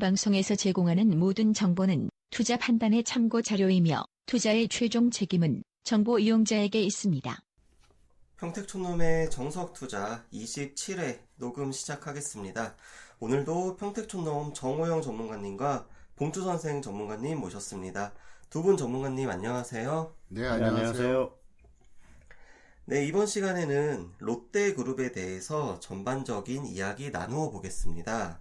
본 방송에서 제공하는 모든 정보는 투자 판단의 참고 자료이며 투자의 최종 책임은 정보 이용자에게 있습니다. 평택촌놈의 정석투자 27회 녹음 시작하겠습니다. 오늘도 평택촌놈 정호영 전문가님과 봉주 선생 전문가님 모셨습니다. 두 분 전문가님 안녕하세요. 네, 안녕하세요. 네, 이번 시간에는 롯데그룹에 대해서 전반적인 이야기 나누어 보겠습니다.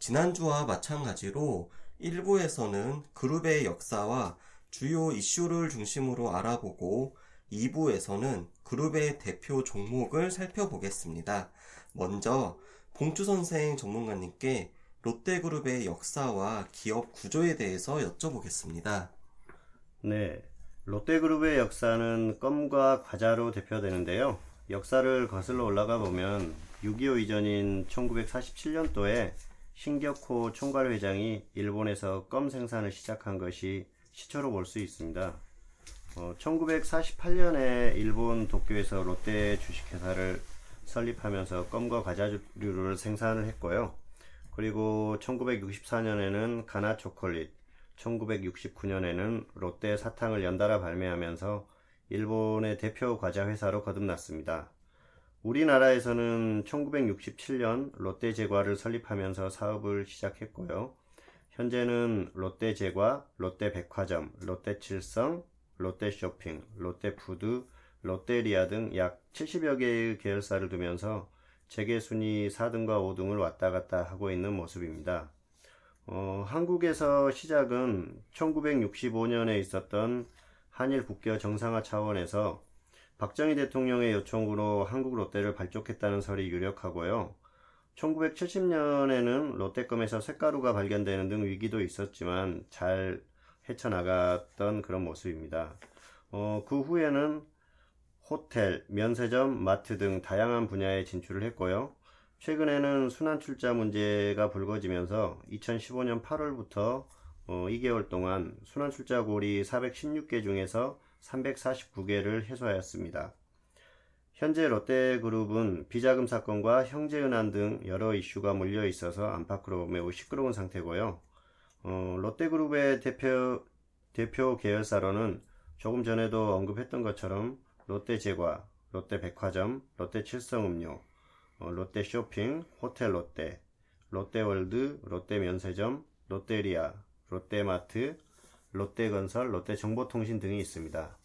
지난주와 마찬가지로 1부에서는 그룹의 역사와 주요 이슈를 중심으로 알아보고 2부에서는 그룹의 대표 종목을 살펴보겠습니다. 먼저 봉주 선생 전문가님께 롯데그룹의 역사와 기업 구조에 대해서 여쭤보겠습니다. 네. 롯데그룹의 역사는 껌과 과자로 대표되는데요. 역사를 거슬러 올라가 보면 6.25 이전인 1947년도에 신격호 총괄 회장이 일본에서 껌 생산을 시작한 것이 시초로 볼 수 있습니다. 어, 1948년에 일본 도쿄에서 롯데 주식회사를 설립하면서 껌과 과자류를 생산을 했고요. 그리고 1964년에는 가나 초콜릿, 1969년에는 롯데 사탕을 연달아 발매하면서 일본의 대표 과자 회사로 거듭났습니다. 우리나라에서는 1967년 롯데제과를 설립하면서 사업을 시작했고요. 현재는 롯데제과, 롯데백화점, 롯데칠성, 롯데쇼핑, 롯데푸드, 롯데리아 등 약 70여 개의 계열사를 두면서 재계 순위 4등과 5등을 왔다 갔다 하고 있는 모습입니다. 어, 한국에서 시작은 1965년에 있었던 한일 국교 정상화 차원에서 박정희 대통령의 요청으로 한국 롯데를 발족했다는 설이 유력하고요. 1970년에는 롯데껌에서 쇳가루가 발견되는 등 위기도 있었지만 잘 헤쳐나갔던 그런 모습입니다. 어, 그 후에는 호텔, 면세점, 마트 등 다양한 분야에 진출을 했고요. 최근에는 순환 출자 문제가 불거지면서 2015년 8월부터 어, 2개월 동안 순환 출자골이 416개 중에서 349개를 해소하였습니다. 현재 롯데그룹은 비자금 사건과 형제은행 등 여러 이슈가 몰려 있어서 안팎으로 매우 시끄러운 상태고요. 어, 롯데그룹의 대표, 대표 계열사로는 조금 전에도 언급했던 것처럼 롯데제과, 롯데백화점, 롯데칠성음료, 어, 롯데쇼핑, 호텔 롯데, 롯데월드, 롯데면세점, 롯데리아, 롯데마트, 롯데건설, 롯데정보통신 등이 있습니다.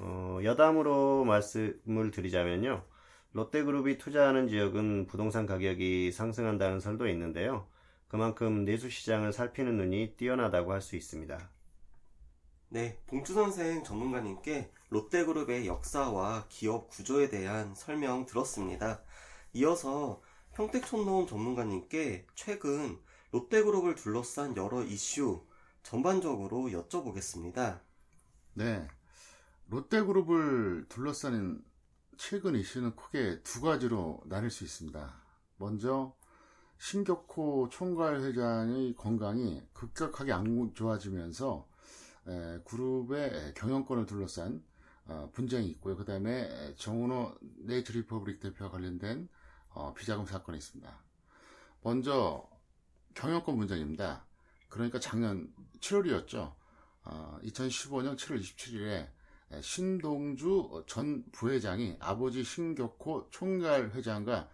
어, 여담으로 말씀을 드리자면요. 롯데그룹이 투자하는 지역은 부동산 가격이 상승한다는 설도 있는데요. 그만큼 내수시장을 살피는 눈이 뛰어나다고 할 수 있습니다. 네, 봉주 선생 전문가님께 롯데그룹의 역사와 기업 구조에 대한 설명 들었습니다. 이어서 평택촌노원 전문가님께 최근 롯데그룹을 둘러싼 여러 이슈 전반적으로 여쭤보겠습니다. 네. 롯데그룹을 둘러싸는 최근 이슈는 크게 두 가지로 나눌 수 있습니다. 먼저 신격호 총괄 회장의 건강이 급격하게 안 좋아지면서 그룹의 경영권을 둘러싼 어, 분쟁이 있고요. 그 다음에 정운호 네이처 리퍼블릭 대표와 관련된 어, 비자금 사건이 있습니다. 먼저 경영권 분쟁입니다. 그러니까 작년 7월이었죠. 2015년 7월 27일에 신동주 전 부회장이 아버지 신격호 총괄 회장과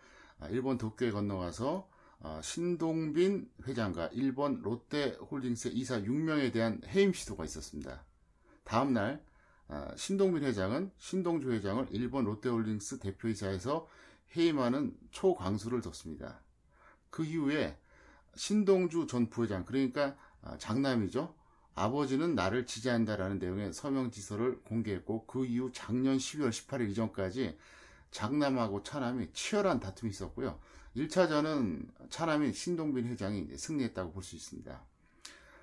일본 도쿄에 건너와서 어, 신동빈 회장과 일본 롯데홀딩스 이사 6명에 대한 해임 시도가 있었습니다. 다음 날 어, 신동빈 회장은 신동주 회장을 일본 롯데홀딩스 대표이사에서 해임하는 초광수를 뒀습니다. 그 이후에 신동주 전 부회장 그러니까 어, 장남이죠. 아버지는 나를 지지한다라는 내용의 서명 지서를 공개했고 그 이후 작년 12월 18일 이전까지 장남하고 차남이 치열한 다툼이 있었고요. 1차전은 차남인 신동빈 회장이 승리했다고 볼 수 있습니다.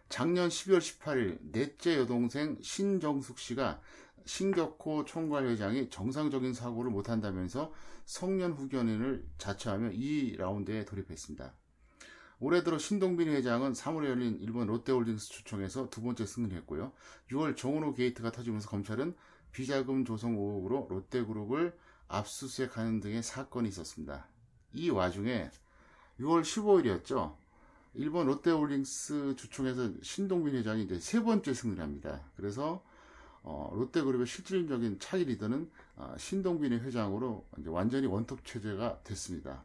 작년 12월 18일 넷째 여동생 신정숙 씨가 신격호 총괄 회장이 정상적인 사고를 못한다면서 성년 후견인을 자처하며 2라운드에 돌입했습니다. 올해 들어 신동빈 회장은 3월에 열린 일본 롯데홀딩스 추청에서 두 번째 승리를 했고요. 6월 정은호 게이트가 터지면서 검찰은 비자금 조성 의혹으로 롯데그룹을 압수수색하는 등의 사건이 있었습니다. 이 와중에 6월 15일이었죠. 일본 롯데홀딩스 주총에서 신동빈 회장이 이제 세 번째 승리를 합니다. 그래서 어, 롯데그룹의 실질적인 차기 리더는 어, 신동빈 회장으로 이제 완전히 원톱 체제가 됐습니다.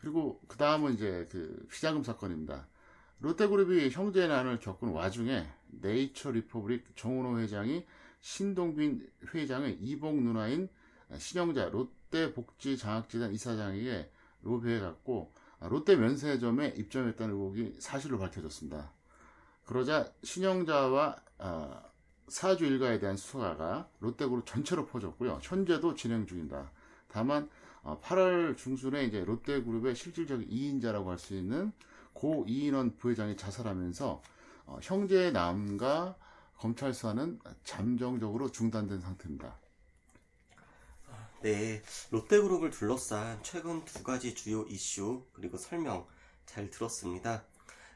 그리고 그 다음은 이제 그 비자금 사건입니다. 롯데그룹이 형제 난을 겪은 와중에 네이처 리퍼블릭 정운호 회장이 신동빈 회장의 이복 누나인 신영자 롯데복지장학재단 이사장에게 로비해갖고 롯데 면세점에 입점했다는 의혹이 사실로 밝혀졌습니다. 그러자 신영자와 어, 사주 일가에 대한 수사가 롯데그룹 전체로 퍼졌고요. 현재도 진행 중입니다. 다만 8월 어, 중순에 이제 롯데그룹의 실질적 이인자라고 할 수 있는 고 이인원 부회장이 자살하면서 어, 형제 남과 검찰 수사는 잠정적으로 중단된 상태입니다. 네, 롯데그룹을 둘러싼 최근 두 가지 주요 이슈 그리고 설명 잘 들었습니다.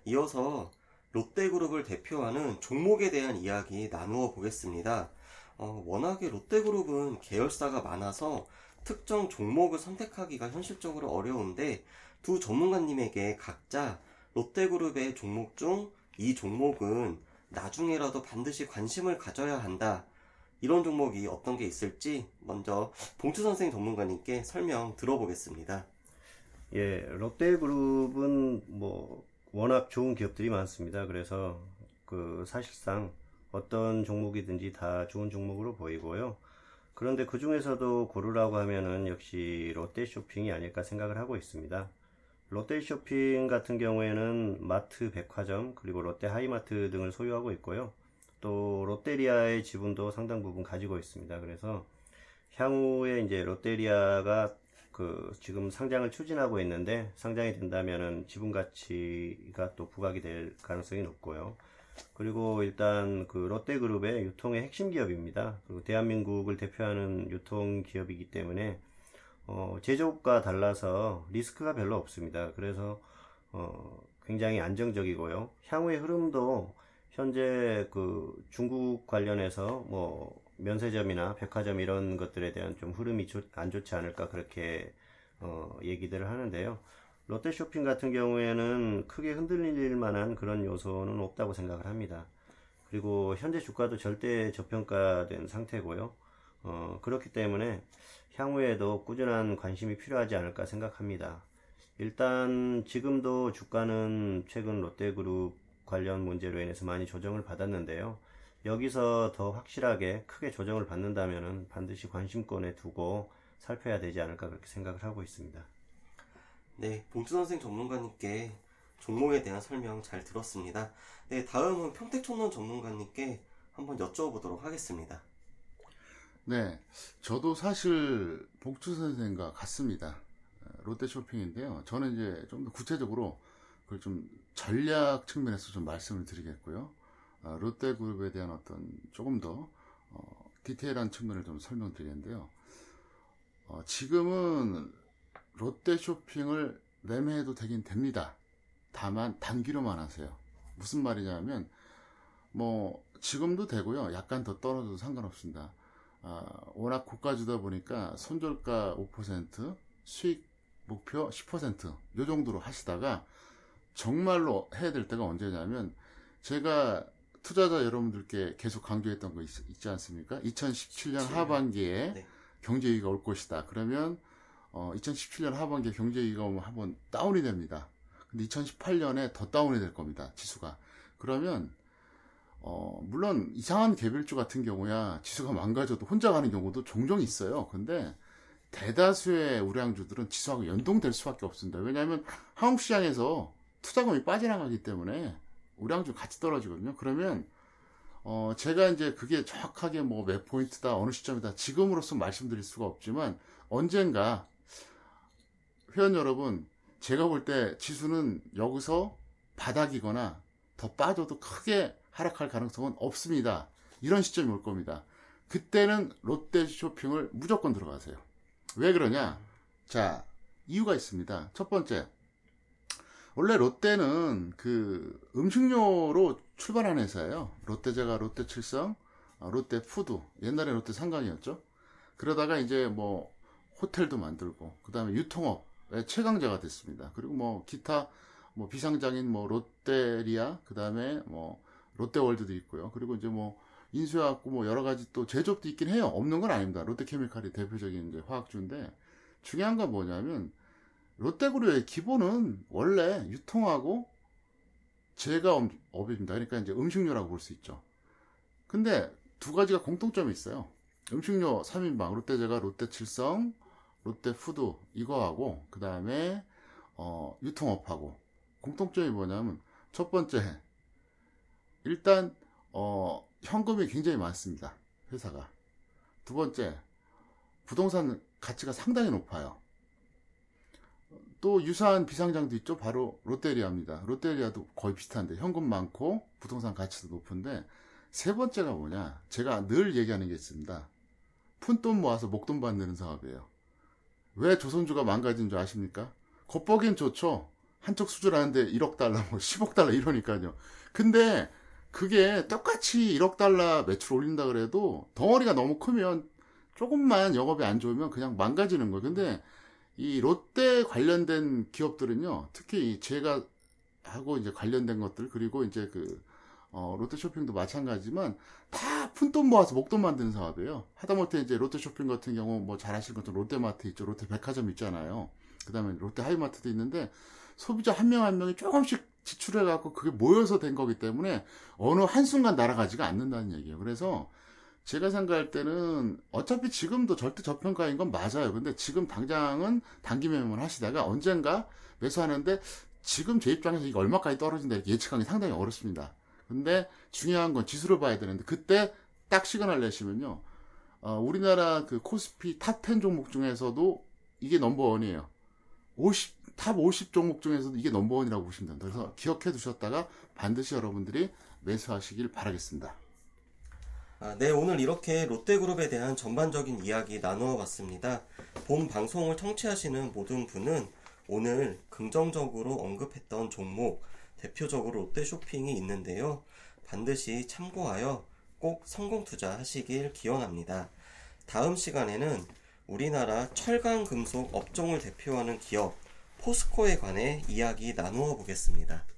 이어서 롯데그룹을 대표하는 종목에 대한 이야기 나누어 보겠습니다. 어, 워낙에 롯데그룹은 계열사가 많아서 특정 종목을 선택하기가 현실적으로 어려운데 두 전문가님에게 각자 롯데그룹의 종목 중 이 종목은 나중에라도 반드시 관심을 가져야 한다. 이런 종목이 어떤 게 있을지 먼저 봉투 선생 전문가님께 설명 들어보겠습니다. 예, 롯데그룹은 뭐 워낙 좋은 기업들이 많습니다. 그래서 그 사실상 어떤 종목이든지 다 좋은 종목으로 보이고요. 그런데 그 중에서도 고르라고 하면은 역시 롯데 쇼핑이 아닐까 생각을 하고 있습니다. 롯데 쇼핑 같은 경우에는 마트, 백화점, 그리고 롯데 하이마트 등을 소유하고 있고요. 또 롯데리아의 지분도 상당 부분 가지고 있습니다. 그래서 향후에 이제 롯데리아가 그 지금 상장을 추진하고 있는데 상장이 된다면은 지분 가치가 또 부각이 될 가능성이 높고요. 그리고 일단 그 롯데그룹의 유통의 핵심 기업입니다. 그리고 대한민국을 대표하는 유통 기업이기 때문에 어, 제조업과 달라서 리스크가 별로 없습니다. 그래서 어, 굉장히 안정적이고요. 향후의 흐름도 현재 그 중국 관련해서 뭐 면세점이나 백화점 이런 것들에 대한 좀 흐름이 좋, 안 좋지 않을까 그렇게 어, 얘기들을 하는데요. 롯데쇼핑 같은 경우에는 크게 흔들릴 만한 그런 요소는 없다고 생각을 합니다. 그리고 현재 주가도 절대 저평가된 상태고요. 어, 그렇기 때문에 향후에도 꾸준한 관심이 필요하지 않을까 생각합니다. 일단 지금도 주가는 최근 롯데그룹 관련 문제로 인해서 많이 조정을 받았는데요. 여기서 더 확실하게 크게 조정을 받는다면 반드시 관심권에 두고 살펴야 되지 않을까 그렇게 생각을 하고 있습니다. 네, 봉투 선생 전문가님께 종목에 대한 설명 잘 들었습니다. 네, 다음은 평택촌론 전문가님께 한번 여쭤보도록 하겠습니다. 네, 저도 사실 복투 선생과 같습니다. 롯데 쇼핑인데요. 저는 이제 좀 더 구체적으로 그걸 좀 전략 측면에서 좀 말씀을 드리겠고요. 어, 롯데그룹에 대한 어떤 조금 더 어, 디테일한 측면을 좀 설명드리겠는데요. 어, 지금은 롯데 쇼핑을 매매해도 되긴 됩니다. 다만 단기로만 하세요. 무슨 말이냐면 뭐 지금도 되고요. 약간 더 떨어져도 상관없습니다. 아, 워낙 고가주다 보니까 손절가 5%, 수익 목표 10%요 정도로 하시다가 정말로 해야 될 때가 언제냐면 제가 투자자 여러분들께 계속 강조했던 거 있, 지 않습니까? 2017년 하반기에 네. 경제위기가 올 것이다. 그러면 어, 2017년 하반기에 경제 위기가 오면 한번 다운이 됩니다. 근데 2018년에 더 다운이 될 겁니다. 지수가. 그러면 어, 물론 이상한 개별주 같은 경우야 지수가 망가져도 혼자 가는 경우도 종종 있어요. 근데 대다수의 우량주들은 지수하고 연동될 수밖에 없습니다. 왜냐하면 한국 시장에서 투자금이 빠져나가기 때문에 우량주 같이 떨어지거든요. 그러면 어 제가 이제 그게 정확하게 뭐 몇 포인트다 어느 시점이다 지금으로서 말씀드릴 수가 없지만 언젠가 회원 여러분 제가 볼 때 지수는 여기서 바닥이거나 더 빠져도 크게 하락할 가능성은 없습니다. 이런 시점이 올 겁니다. 그때는 롯데 쇼핑을 무조건 들어가세요. 왜 그러냐? 자, 이유가 있습니다. 첫 번째, 원래 롯데는 그 음식료로 출발한 회사예요. 롯데제가 롯데칠성, 어, 롯데푸드, 옛날에 롯데 상강이었죠. 그러다가 이제 뭐 호텔도 만들고, 그 다음에 유통업의 최강자가 됐습니다. 그리고 뭐 기타 뭐 비상장인 뭐 롯데리아 그다음에 뭐 롯데월드도 있고요. 그리고 이제 뭐 인수해갖고 뭐 여러 가지 또 제조업도 있긴 해요. 없는 건 아닙니다. 롯데케미칼이 대표적인 이제 화학주인데 중요한 건 뭐냐면 롯데그룹의 기본은 원래 유통하고 제가업입니다. 그러니까 이제 음식료라고 볼 수 있죠. 근데 두 가지가 공통점이 있어요. 음식료 3인방 롯데제가 롯데칠성, 롯데푸드 이거하고 그 다음에 어, 유통업하고 공통점이 뭐냐면 첫 번째 일단 어, 현금이 굉장히 많습니다. 회사가. 두 번째 부동산 가치가 상당히 높아요. 또 유사한 비상장도 있죠. 바로 롯데리아입니다. 롯데리아도 거의 비슷한데 현금 많고 부동산 가치도 높은데 세 번째가 뭐냐? 제가 늘 얘기하는 게 있습니다. 푼돈 모아서 목돈 받는 사업이에요. 왜 조선주가 망가진 줄 아십니까? 겉보기엔 좋죠. 한쪽 수주하는데 1억 달러, 뭐 10억 달러 이러니까요. 근데 그게 똑같이 1억 달러 매출 올린다 그래도 덩어리가 너무 크면 조금만 영업이 안 좋으면 그냥 망가지는 거예요. 근데 이 롯데 관련된 기업들은요, 특히 제가 하고 이제 관련된 것들, 그리고 이제 그, 어, 롯데 쇼핑도 마찬가지지만 다 푼돈 모아서 목돈 만드는 사업이에요. 하다못해 이제 롯데 쇼핑 같은 경우 뭐잘 아실 것처럼 롯데마트 있죠. 롯데 백화점 있잖아요. 그 다음에 롯데 하이마트도 있는데 소비자 한 명 한 명이 조금씩 지출해 갖고 그게 모여서 된 거기 때문에 어느 한 순간 날아가지가 않는다는 얘기예요. 그래서 제가 생각할 때는 어차피 지금도 절대 저평가인 건 맞아요. 근데 지금 당장은 단기 매매만 하시다가 언젠가 매수하는데 지금 제 입장에서 이게 얼마까지 떨어진다 예측하기 상당히 어렵습니다. 근데 중요한 건 지수를 봐야 되는데 그때 딱 시그널 내시면요. 어, 우리나라 그 코스피 top 10 종목 중에서도 이게 넘버원이에요. 50, top 50 종목 중에서도 이게 넘버원이라고 보시면 됩니다. 그래서 기억해 두셨다가 반드시 여러분들이 매수하시길 바라겠습니다. 아, 네, 오늘 이렇게 롯데그룹에 대한 전반적인 이야기 나누어 봤습니다. 본 방송을 청취하시는 모든 분은 오늘 긍정적으로 언급했던 종목, 대표적으로 롯데쇼핑이 있는데요. 반드시 참고하여 꼭 성공 투자하시길 기원합니다. 다음 시간에는 우리나라 철강 금속 업종을 대표하는 기업 포스코에 관해 이야기 나누어 보겠습니다.